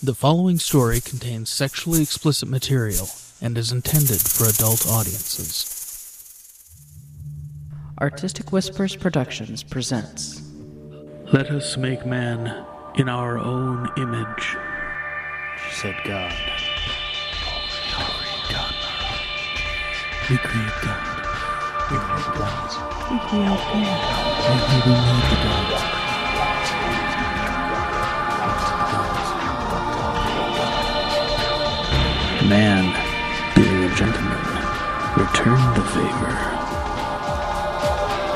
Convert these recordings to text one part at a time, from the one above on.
The following story contains sexually explicit material and is intended for adult audiences. Artistic Whispers Productions presents Let us make man in our own image, said God. We create God. We create gods. We create God. Maybe we made the gods. Man, being a gentleman, return the favor.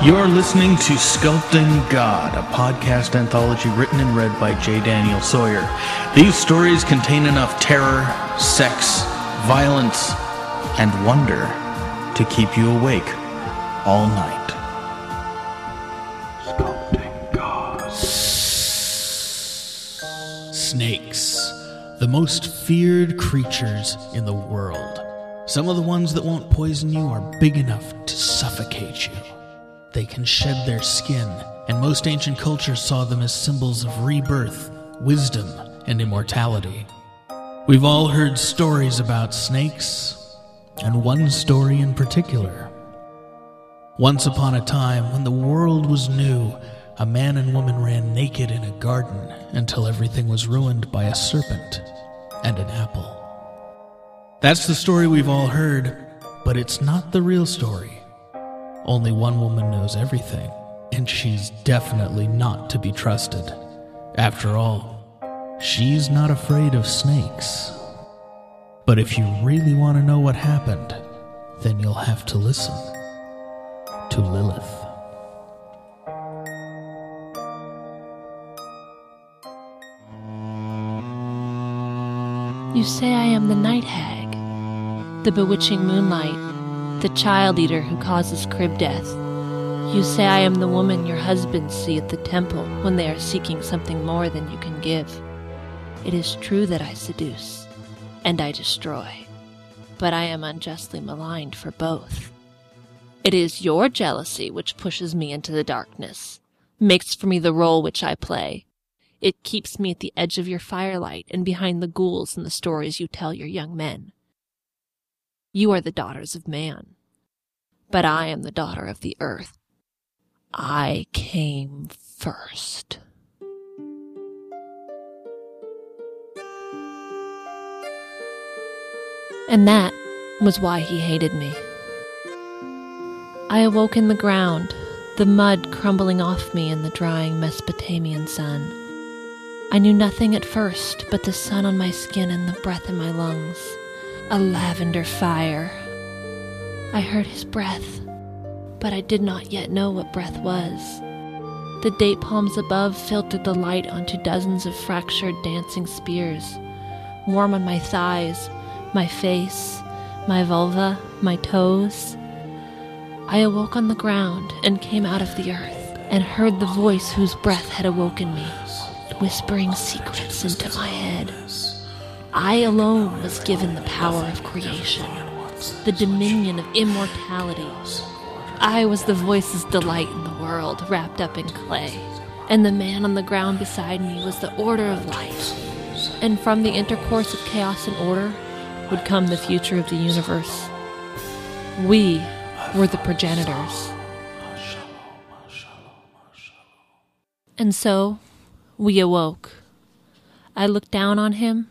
You're listening to Sculpting God, a podcast anthology written and read by J. Daniel Sawyer. These stories contain enough terror, sex, violence, and wonder to keep you awake all night. Sculpting God. Snakes, the most feared creatures in the world. Some of the ones that won't poison you are big enough to suffocate you. They can shed their skin, and most ancient cultures saw them as symbols of rebirth, wisdom, and immortality. We've all heard stories about snakes, and one story in particular. Once upon a time, when the world was new, a man and woman ran naked in a garden until everything was ruined by a serpent and an apple. That's the story we've all heard, but it's not the real story. Only one woman knows everything, and she's definitely not to be trusted. After all, she's not afraid of snakes. But if you really want to know what happened, then you'll have to listen to Lilith. You say I am the night hag, the bewitching moonlight, the child eater who causes crib death. You say I am the woman your husbands see at the temple when they are seeking something more than you can give. It is true that I seduce, and I destroy, but I am unjustly maligned for both. It is your jealousy which pushes me into the darkness, makes for me the role which I play. It keeps me at the edge of your firelight and behind the ghouls in the stories you tell your young men. You are the daughters of man, but I am the daughter of the earth. I came first. And that was why he hated me. I awoke in the ground, the mud crumbling off me in the drying Mesopotamian sun. I knew nothing at first but the sun on my skin and the breath in my lungs, a lavender fire. I heard his breath, but I did not yet know what breath was. The date palms above filtered the light onto dozens of fractured dancing spears, warm on my thighs, my face, my vulva, my toes. I awoke on the ground and came out of the earth and heard the voice whose breath had awoken me, whispering secrets into my head. I alone was given the power of creation, the dominion of immortality. I was the voice's delight in the world, wrapped up in clay, and the man on the ground beside me was the order of life. And from the intercourse of chaos and order would come the future of the universe. We were the progenitors. And so we awoke. I looked down on him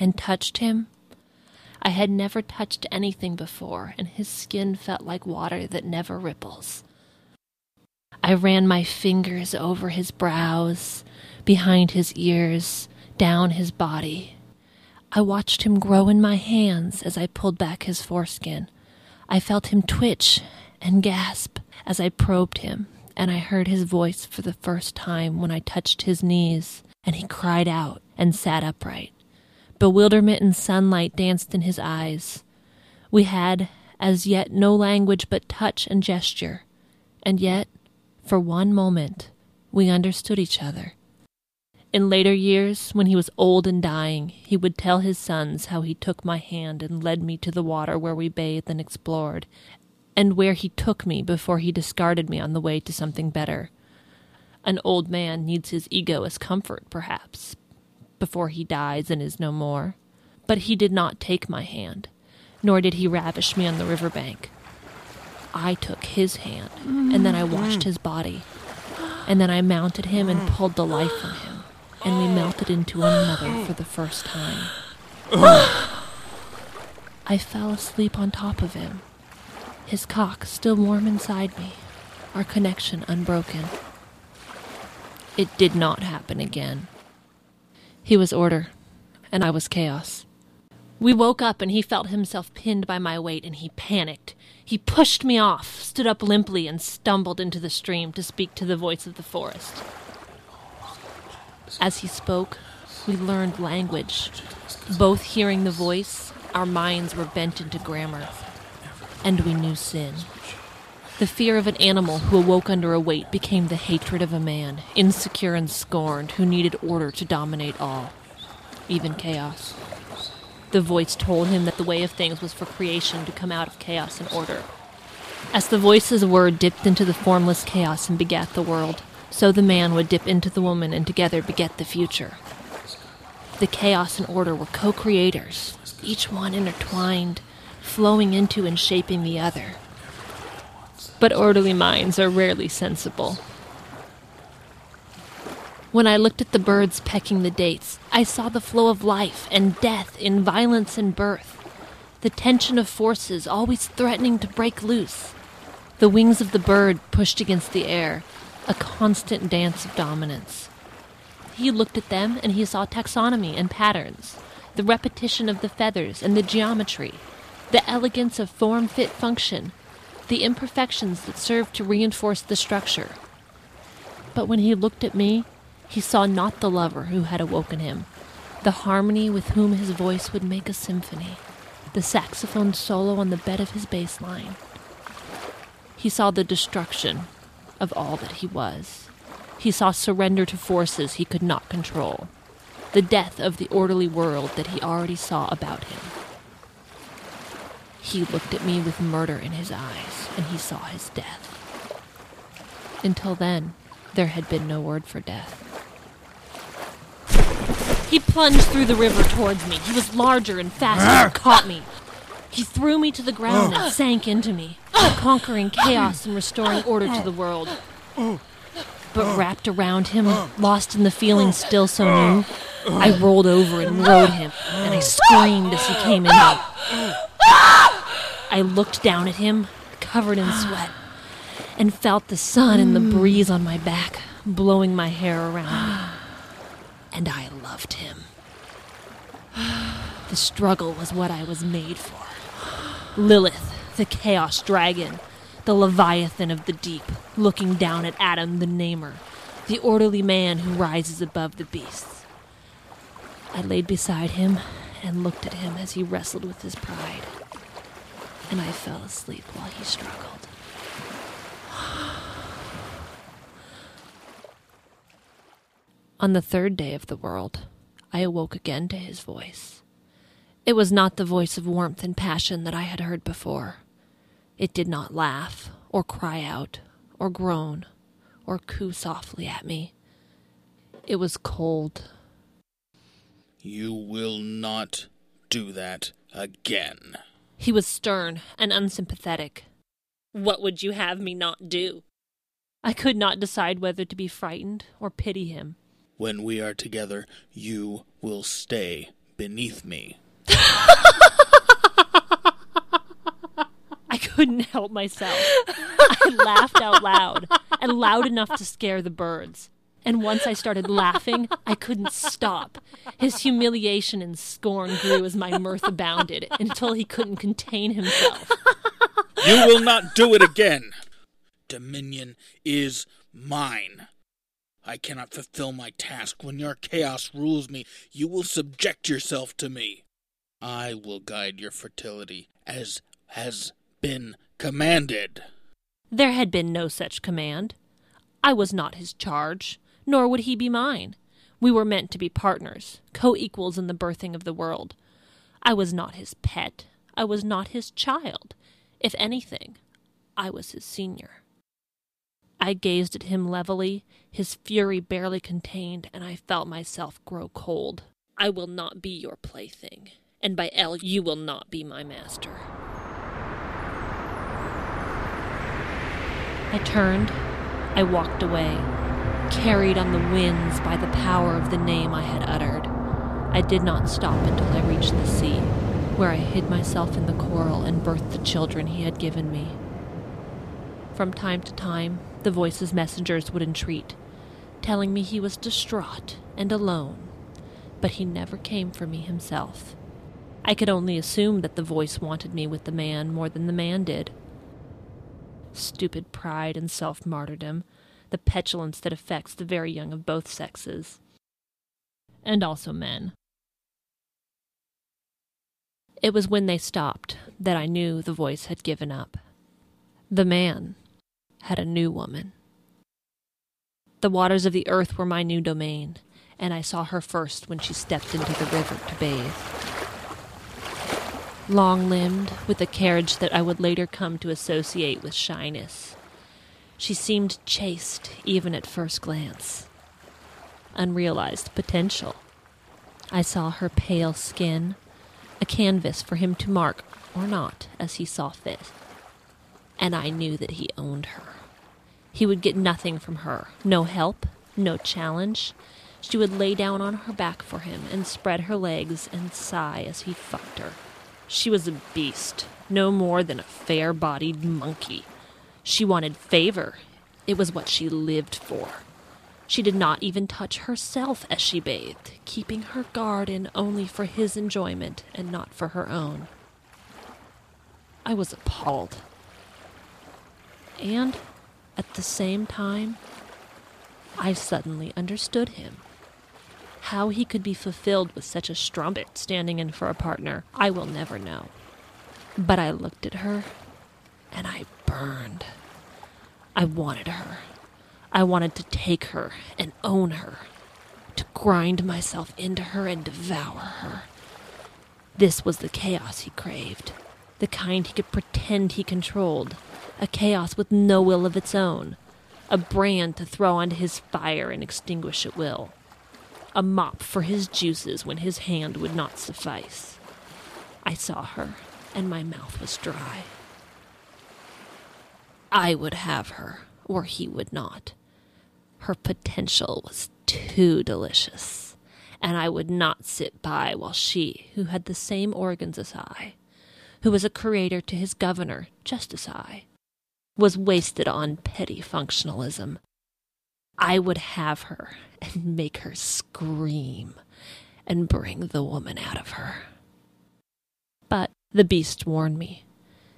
and touched him. I had never touched anything before, and his skin felt like water that never ripples. I ran my fingers over his brows, behind his ears, down his body. I watched him grow in my hands as I pulled back his foreskin. I felt him twitch and gasp as I probed him, and I heard his voice for the first time when I touched his knees, and he cried out and sat upright. Bewilderment and sunlight danced in his eyes. We had, as yet, no language but touch and gesture, and yet, for one moment, we understood each other. In later years, when he was old and dying, he would tell his sons how he took my hand and led me to the water where we bathed and explored, and where he took me before he discarded me on the way to something better. An old man needs his ego as comfort, perhaps, before he dies and is no more. But he did not take my hand, nor did he ravish me on the river bank. I took his hand, and then I mm-hmm. washed his body, and then I mounted him and pulled the life from him, and we melted into one another for the first time. I fell asleep on top of him, his cock still warm inside me, our connection unbroken. It did not happen again. He was order, and I was chaos. We woke up and he felt himself pinned by my weight and he panicked. He pushed me off, stood up limply, and stumbled into the stream to speak to the voice of the forest. As he spoke, we learned language. Both hearing the voice, our minds were bent into grammar, and we knew sin. The fear of an animal who awoke under a weight became the hatred of a man, insecure and scorned, who needed order to dominate all, even chaos. The voice told him that the way of things was for creation to come out of chaos and order. As the voice's word dipped into the formless chaos and begat the world, so the man would dip into the woman and together beget the future. The chaos and order were co creators, each one intertwined, flowing into and shaping the other. But orderly minds are rarely sensible. When I looked at the birds pecking the dates, I saw the flow of life and death in violence and birth, the tension of forces always threatening to break loose. The wings of the bird pushed against the air, a constant dance of dominance. He looked at them and he saw taxonomy and patterns, the repetition of the feathers and the geometry, the elegance of form fit function, the imperfections that served to reinforce the structure. But when he looked at me, he saw not the lover who had awoken him, the harmony with whom his voice would make a symphony, the saxophone solo on the bed of his bass line. He saw the destruction of all that he was. He saw surrender to forces he could not control, the death of the orderly world that he already saw about him. He looked at me with murder in his eyes, and he saw his death. Until then, there had been no word for death. He plunged through the river towards me. He was larger and faster and ah! caught me. He threw me to the ground and ah! sank into me, conquering chaos and restoring order to the world. But wrapped around him, lost in the feeling still so new, I rolled over and rode him, and I screamed as he came in. I looked down at him, covered in sweat, and felt the sun and the mm. breeze on my back, blowing my hair around. And I loved him. The struggle was what I was made for. Lilith, the chaos dragon, the leviathan of the deep, looking down at Adam the Namer, the orderly man who rises above the beasts. I laid beside him and looked at him as he wrestled with his pride, and I fell asleep while he struggled. On the third day of the world, I awoke again to his voice. It was not the voice of warmth and passion that I had heard before. It did not laugh, or cry out, or groan, or coo softly at me. It was cold. You will not do that again. He was stern and unsympathetic. What would you have me not do? I could not decide whether to be frightened or pity him. When we are together, you will stay beneath me. I couldn't help myself. I laughed out loud, and loud enough to scare the birds. And once I started laughing, I couldn't stop. His humiliation and scorn grew as my mirth abounded until he couldn't contain himself. You will not do it again. Dominion is mine. I cannot fulfill my task. When your chaos rules me, you will subject yourself to me. I will guide your fertility as has been commanded. There had been no such command. I was not his charge, nor would he be mine. We were meant to be partners, co equals in the birthing of the world. I was not his pet. I was not his child. If anything, I was his senior. I gazed at him levelly, his fury barely contained, and I felt myself grow cold. I will not be your plaything, and by El, you will not be my master. I turned, I walked away, carried on the winds by the power of the name I had uttered. I did not stop until I reached the sea, where I hid myself in the coral and birthed the children he had given me. From time to time, the voice's messengers would entreat, telling me he was distraught and alone, but he never came for me himself. I could only assume that the voice wanted me with the man more than the man did. Stupid pride and self martyrdom, the petulance that affects the very young of both sexes, and also men. It was when they stopped that I knew the voice had given up. The man had a new woman. The waters of the earth were my new domain, and I saw her first when she stepped into the river to bathe. Long limbed, with a carriage that I would later come to associate with shyness, she seemed chaste even at first glance. Unrealized potential. I saw her pale skin, a canvas for him to mark or not as he saw fit. And I knew that he owned her. He would get nothing from her no help, no challenge. She would lay down on her back for him and spread her legs and sigh as he fucked her. She was a beast, no more than a fair bodied monkey. She wanted favor. It was what she lived for. She did not even touch herself as she bathed, keeping her guard in only for his enjoyment and not for her own. I was appalled. And at the same time, I suddenly understood him. How he could be fulfilled with such a strumpet standing in for a partner, I will never know. But I looked at her, and I burned. I wanted her. I wanted to take her and own her, to grind myself into her and devour her. This was the chaos he craved, the kind he could pretend he controlled, a chaos with no will of its own, a brand to throw onto his fire and extinguish at will, a mop for his juices when his hand would not suffice. I saw her, and my mouth was dry. I would have her, or he would not. Her potential was too delicious, and I would not sit by while she, who had the same organs as I, who was a creator to his governor just as I, was wasted on petty functionalism. I would have her and make her scream and bring the woman out of her. But the beast warned me.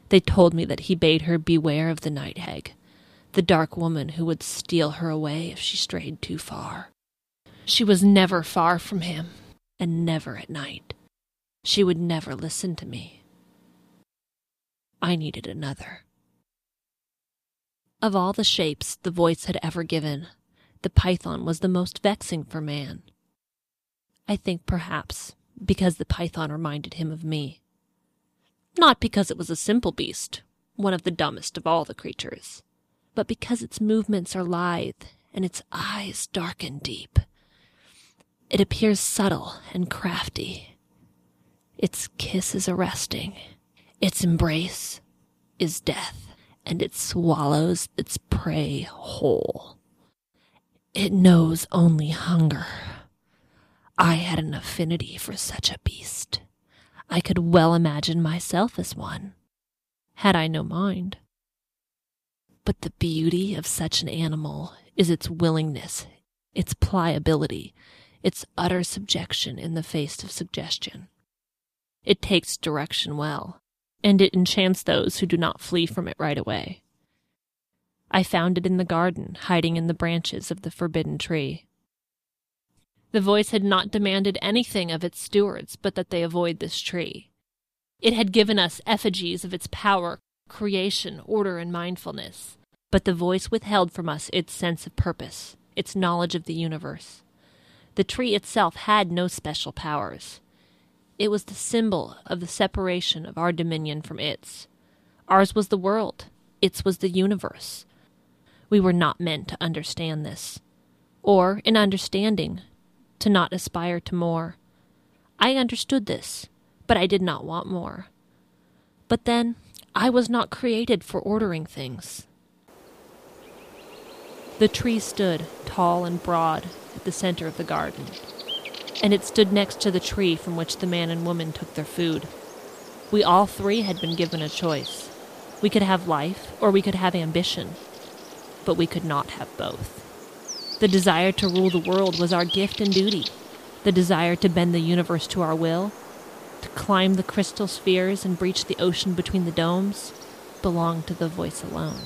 They told me that he bade her beware of the night hag, the dark woman who would steal her away if she strayed too far. She was never far from him, and never at night. She would never listen to me. I needed another. Of all the shapes the voice had ever given, the python was the most vexing for man. I think perhaps because the python reminded him of me. Not because it was a simple beast, one of the dumbest of all the creatures, but because its movements are lithe and its eyes dark and deep. It appears subtle and crafty. Its kiss is arresting. Its embrace is death and it swallows its prey whole. It knows only hunger. I had an affinity for such a beast. I could well imagine myself as one, had I no mind. But the beauty of such an animal is its willingness, its pliability, its utter subjection in the face of suggestion. It takes direction well, and it enchants those who do not flee from it right away. I found it in the garden, hiding in the branches of the forbidden tree. The voice had not demanded anything of its stewards but that they avoid this tree. It had given us effigies of its power, creation, order, and mindfulness, but the voice withheld from us its sense of purpose, its knowledge of the universe. The tree itself had no special powers. It was the symbol of the separation of our dominion from its. Ours was the world, its was the universe. We were not meant to understand this. Or, in understanding, to not aspire to more. I understood this, but I did not want more. But then, I was not created for ordering things. The tree stood, tall and broad, at the center of the garden, and it stood next to the tree from which the man and woman took their food. We all three had been given a choice. We could have life, or we could have ambition, but we could not have both. The desire to rule the world was our gift and duty. The desire to bend the universe to our will, to climb the crystal spheres and breach the ocean between the domes, belonged to the voice alone.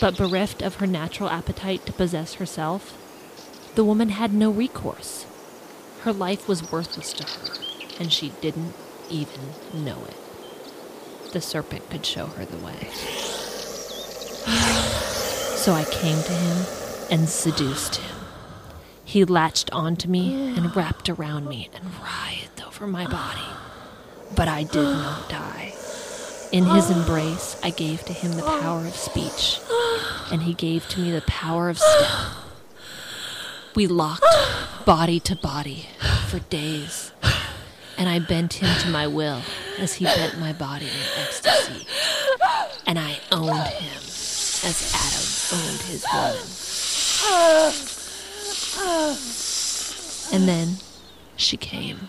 But bereft of her natural appetite to possess herself, the woman had no recourse. Her life was worthless to her, and she didn't even know it. The serpent could show her the way. so I came to him seduced him. He latched onto me and wrapped around me and writhed over my body. But I did not die. In his embrace, I gave to him the power of speech, and he gave to me the power of stealth. We locked body to body for days, and I bent him to my will as he bent my body in ecstasy. And I owned him as Adam owned his woman. And then she came.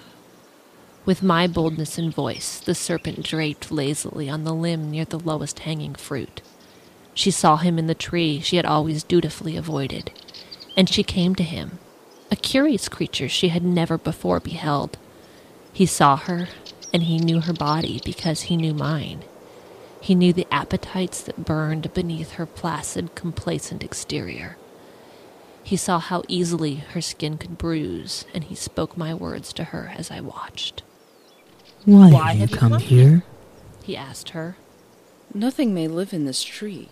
With my boldness and voice, the serpent draped lazily on the limb near the lowest hanging fruit. She saw him in the tree she had always dutifully avoided, and she came to him, a curious creature she had never before beheld. He saw her, and he knew her body because he knew mine. He knew the appetites that burned beneath her placid, complacent exterior. He saw how easily her skin could bruise, and he spoke my words to her as I watched. Why, Why have you come come here? He asked her. Nothing may live in this tree.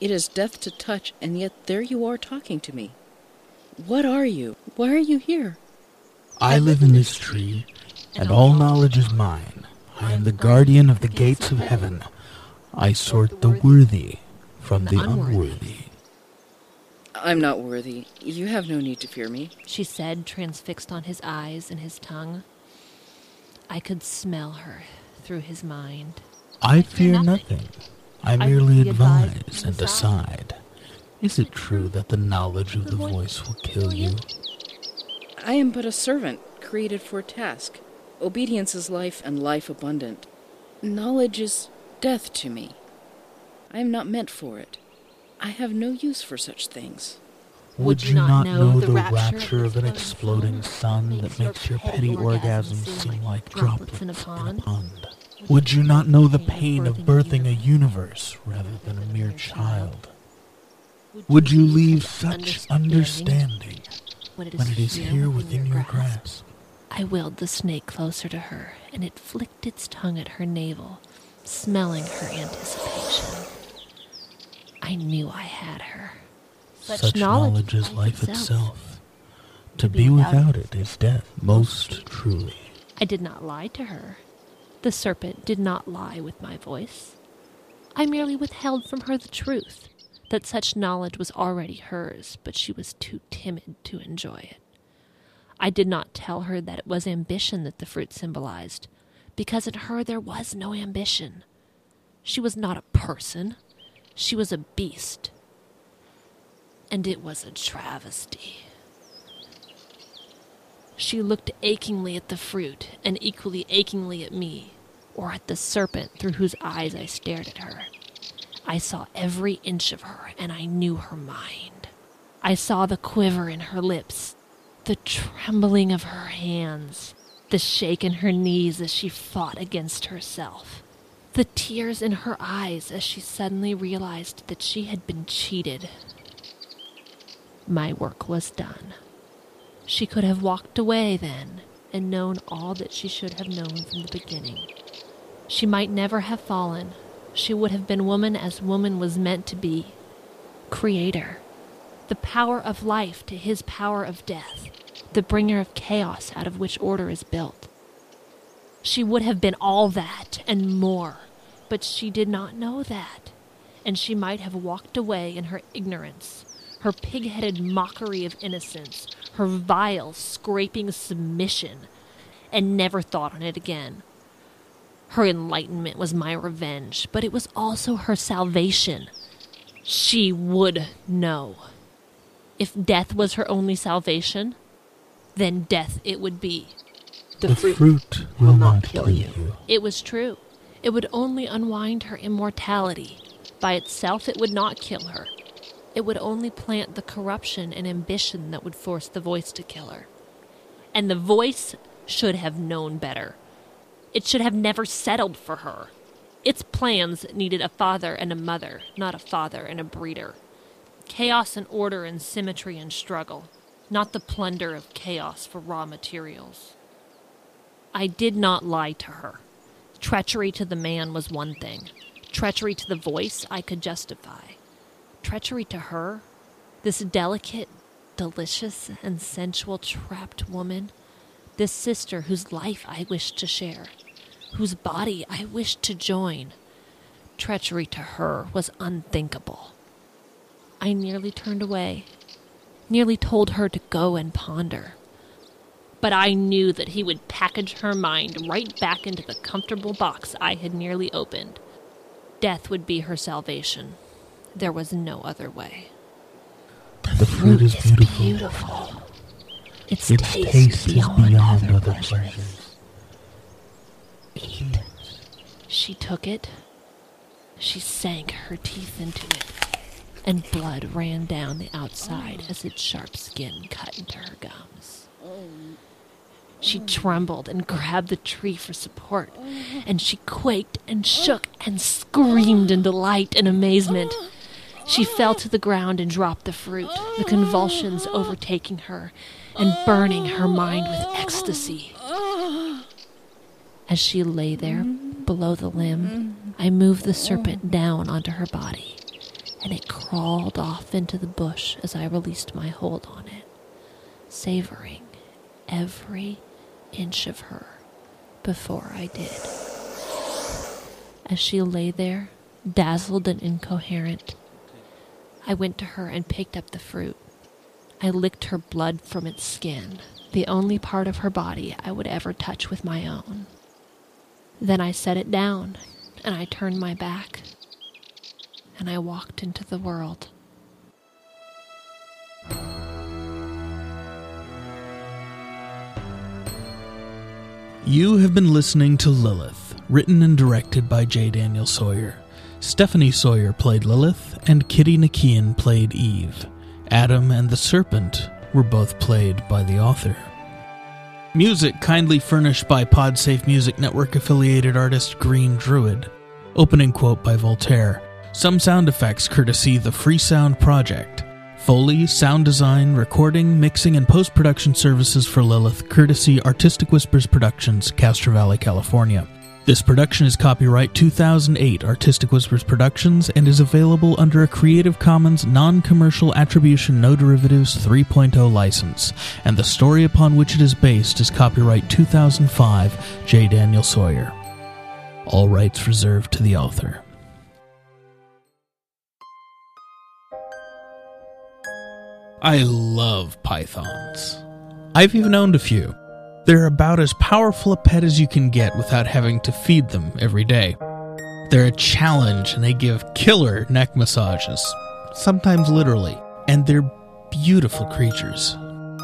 It is death to touch, and yet there you are talking to me. What are you? Why are you here? I live in this tree, and all knowledge is mine. I am the guardian of the gates of heaven. I sort the worthy from the unworthy. I'm not worthy. You have no need to fear me. She said, transfixed on his eyes and his tongue. I could smell her through his mind. I fear nothing. I I merely merely advise advise and and decide. Is it true that the knowledge of the voice will kill you? I am but a servant, created for a task. Obedience is life, and life abundant. Knowledge is death to me. I am not meant for it. I have no use for such things. Would you not know the rapture of an exploding sun that makes your petty orgasms seem like droplets in a pond? Would you not know the pain of birthing a universe rather than a mere child? Would you leave such understanding when it is here within your grasp? I willed the snake closer to her, and it flicked its tongue at her navel, smelling her anticipation. I knew I had her. Such knowledge is life itself. To be without it is death, most truly. I did not lie to her. The serpent did not lie with my voice. I merely withheld from her the truth that such knowledge was already hers, but she was too timid to enjoy it. I did not tell her that it was ambition that the fruit symbolized, because in her there was no ambition. She was not a person, she was a beast. And it was a travesty. She looked achingly at the fruit and equally achingly at me, or at the serpent through whose eyes I stared at her. I saw every inch of her, and I knew her mind. I saw the quiver in her lips, the trembling of her hands, the shake in her knees as she fought against herself, the tears in her eyes as she suddenly realized that she had been cheated. My work was done. She could have walked away then and known all that she should have known from the beginning. She might never have fallen. She would have been woman as woman was meant to be. Creator. The power of life to his power of death. The bringer of chaos out of which order is built. She would have been all that and more, but she did not know that. and she might have walked away in her ignorance, her pig headed mockery of innocence, her vile, scraping submission, and never thought on it again. Her enlightenment was my revenge, but it was also her salvation. She would know. If death was her only salvation, then death it would be. The, the fruit, fruit, will not kill you. you. It was true. It would only unwind her immortality. By itself, it would not kill her. It would only plant the corruption and ambition that would force the voice to kill her. And the voice should have known better. It should have never settled for her. Its plans needed a father and a mother, not a father and a breeder. Chaos and order and symmetry and struggle, not the plunder of chaos for raw materials. I did not lie to her. Treachery to the man was one thing. Treachery to the voice I could justify. Treachery to her, this delicate, delicious, and sensual trapped woman, this sister whose life I wished to share, whose body I wished to join. Treachery to her was unthinkable. I nearly turned away, nearly told her to go and ponder. But I knew that he would package her mind right back into the comfortable box I had nearly opened. Death would be her salvation. There was no other way. The fruit is beautiful. beautiful. Its, its taste, taste beyond, beyond other pleasures. Eat. She took it. She sank her teeth into it, and blood ran down the outside as its sharp skin cut into her gums. She trembled and grabbed the tree for support, and she quaked and shook and screamed in delight and amazement. She fell to the ground and dropped the fruit, the convulsions overtaking her and burning her mind with ecstasy. As she lay there below the limb, I moved the serpent down onto her body, and it crawled off into the bush as I released my hold on it, savoring every inch of her before I did. As she lay there, dazzled and incoherent, I went to her and picked up the fruit. I licked her blood from its skin, the only part of her body I would ever touch with my own. Then I set it down, and I turned my back, and I walked into the world. You have been listening to Lilith, written and directed by J. Daniel Sawyer. Stephanie Sawyer played Lilith, and Kitty Nakian played Eve. Adam and the Serpent were both played by the author. Music kindly furnished by Podsafe Music Network affiliated artist Green Druid. Opening quote by Voltaire. Some sound effects courtesy the Free Sound Project. Foley, sound design, recording, mixing, and post production services for Lilith, courtesy Artistic Whispers Productions, Castro Valley, California. This production is copyright 2008 Artistic Whispers Productions and is available under a Creative Commons non commercial attribution no derivatives 3.0 license, and the story upon which it is based is copyright 2005 J. Daniel Sawyer. All rights reserved to the author. I love pythons. I've even owned a few. They're about as powerful a pet as you can get without having to feed them every day. They're a challenge and they give killer neck massages, sometimes literally, and they're beautiful creatures.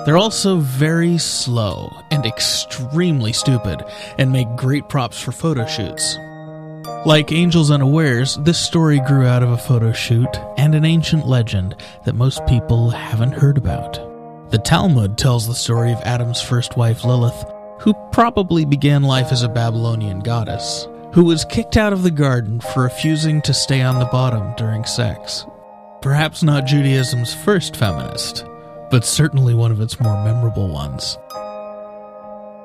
They're also very slow and extremely stupid and make great props for photo shoots. Like Angels Unawares, this story grew out of a photo shoot and an ancient legend that most people haven't heard about. The Talmud tells the story of Adam's first wife Lilith, who probably began life as a Babylonian goddess, who was kicked out of the garden for refusing to stay on the bottom during sex. Perhaps not Judaism's first feminist, but certainly one of its more memorable ones.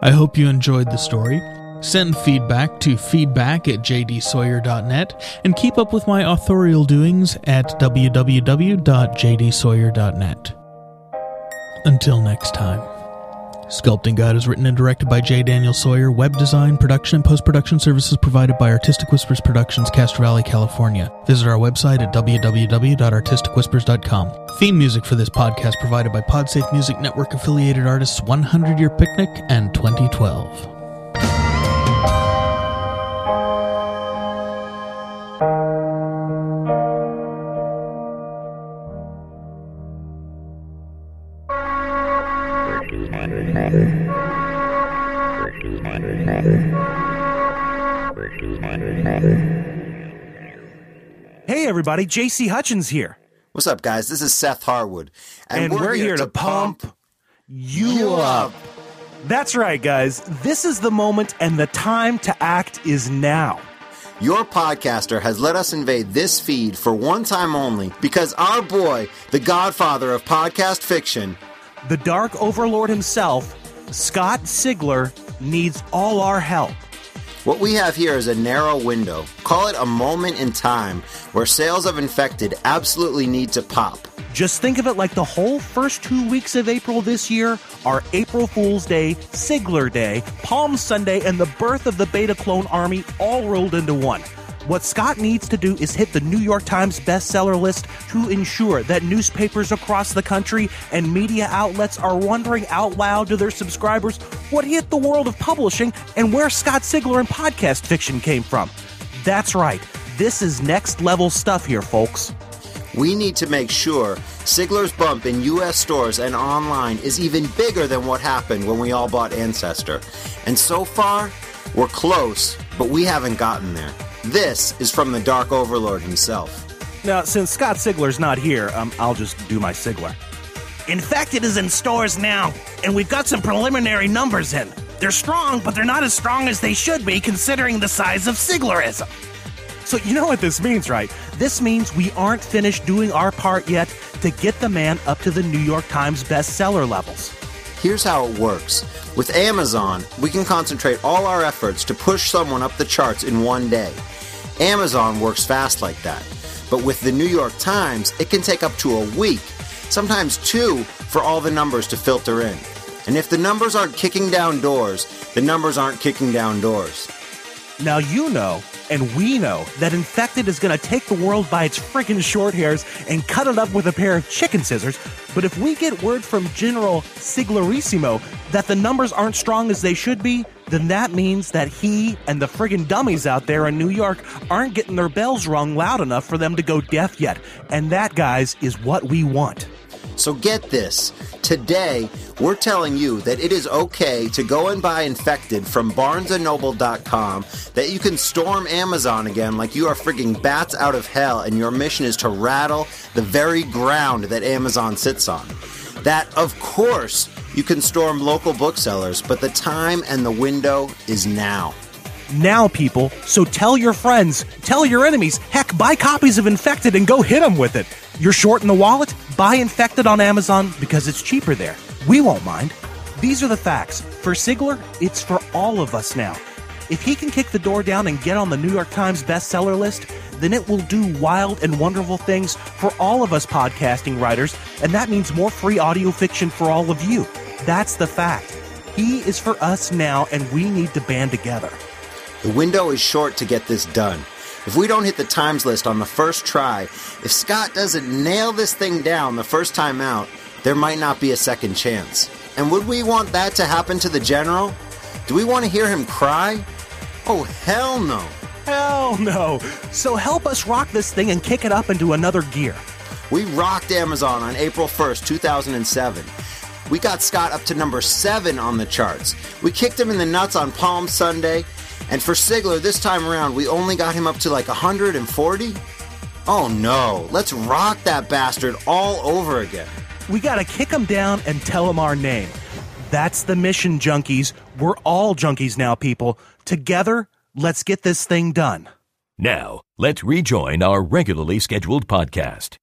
I hope you enjoyed the story Send feedback to feedback at jdsawyer.net and keep up with my authorial doings at www.jdsawyer.net. Until next time, Sculpting God is written and directed by J. Daniel Sawyer. Web design, production, and post production services provided by Artistic Whispers Productions, Castro Valley, California. Visit our website at www.artisticwhispers.com. Theme music for this podcast provided by Podsafe Music Network affiliated artists 100 Year Picnic and 2012. Hey everybody, JC Hutchins here. What's up, guys? This is Seth Harwood, And, we're, here, to pump, you you up. up. That's right, guys. This is the moment and the time to act is now. Your podcaster has let us invade this feed for one time only because our boy, the godfather of podcast fiction, The Dark Overlord himself, Scott Sigler, needs all our help. what we have here is a narrow window. Call it a moment in time where sales of Infected absolutely need to pop. Just think of it like the whole first two weeks of April this year are April Fool's Day, Sigler Day, Palm Sunday, and the birth of the Beta Clone Army all rolled into one. What Scott needs to do is hit the New York Times bestseller list to ensure that newspapers across the country and media outlets are wondering out loud to their subscribers what hit the world of publishing and where Scott Sigler and podcast fiction came from. That's right. This is next level stuff here, folks. We need to make sure Sigler's bump in US stores and online is even bigger than what happened when we all bought Ancestor. And so far, we're close, but we haven't gotten there. This is from the Dark Overlord himself. Now, since Scott Sigler's not here, um, I'll just do my Sigler. In fact, it is in stores now, and we've got some preliminary numbers in. They're strong, but they're not as strong as they should be considering the size of Siglerism. So, you know what this means, right? This means we aren't finished doing our part yet to get the man up to the New York Times bestseller levels. Here's how it works with Amazon, we can concentrate all our efforts to push someone up the charts in one day. Amazon works fast like that. But with the New York Times, it can take up to a week, sometimes two, for all the numbers to filter in. And if the numbers aren't kicking down doors, the numbers aren't kicking down doors. Now you know, and we know, that Infected is going to take the world by its freaking short hairs and cut it up with a pair of chicken scissors. But if we get word from General Siglerissimo that the numbers aren't strong as they should be, then that means that he and the friggin' dummies out there in New York aren't getting their bells rung loud enough for them to go deaf yet. And that, guys, is what we want. So get this. Today, we're telling you that it is okay to go and buy Infected from barnesandnoble.com, that you can storm Amazon again like you are frigging bats out of hell, and your mission is to rattle the very ground that Amazon sits on. That, of course, you can storm local booksellers, but the time and the window is now. Now, people, so tell your friends, tell your enemies, heck, buy copies of Infected and go hit them with it. You're short in the wallet? Buy Infected on Amazon because it's cheaper there. We won't mind. These are the facts. For Sigler, it's for all of us now. If he can kick the door down and get on the New York Times bestseller list, then it will do wild and wonderful things for all of us podcasting writers, and that means more free audio fiction for all of you. That's the fact. He is for us now, and we need to band together. The window is short to get this done. If we don't hit the times list on the first try, if Scott doesn't nail this thing down the first time out, there might not be a second chance. And would we want that to happen to the general? Do we want to hear him cry? Oh, hell no. Hell no. So help us rock this thing and kick it up into another gear. We rocked Amazon on April 1st, 2007. We got Scott up to number 7 on the charts. We kicked him in the nuts on Palm Sunday, and for Sigler this time around, we only got him up to like 140? Oh no, let's rock that bastard all over again. We gotta kick him down and tell him our name. That's the mission, junkies. We're all junkies now, people. Together, let's get this thing done. Now, let's rejoin our regularly scheduled podcast.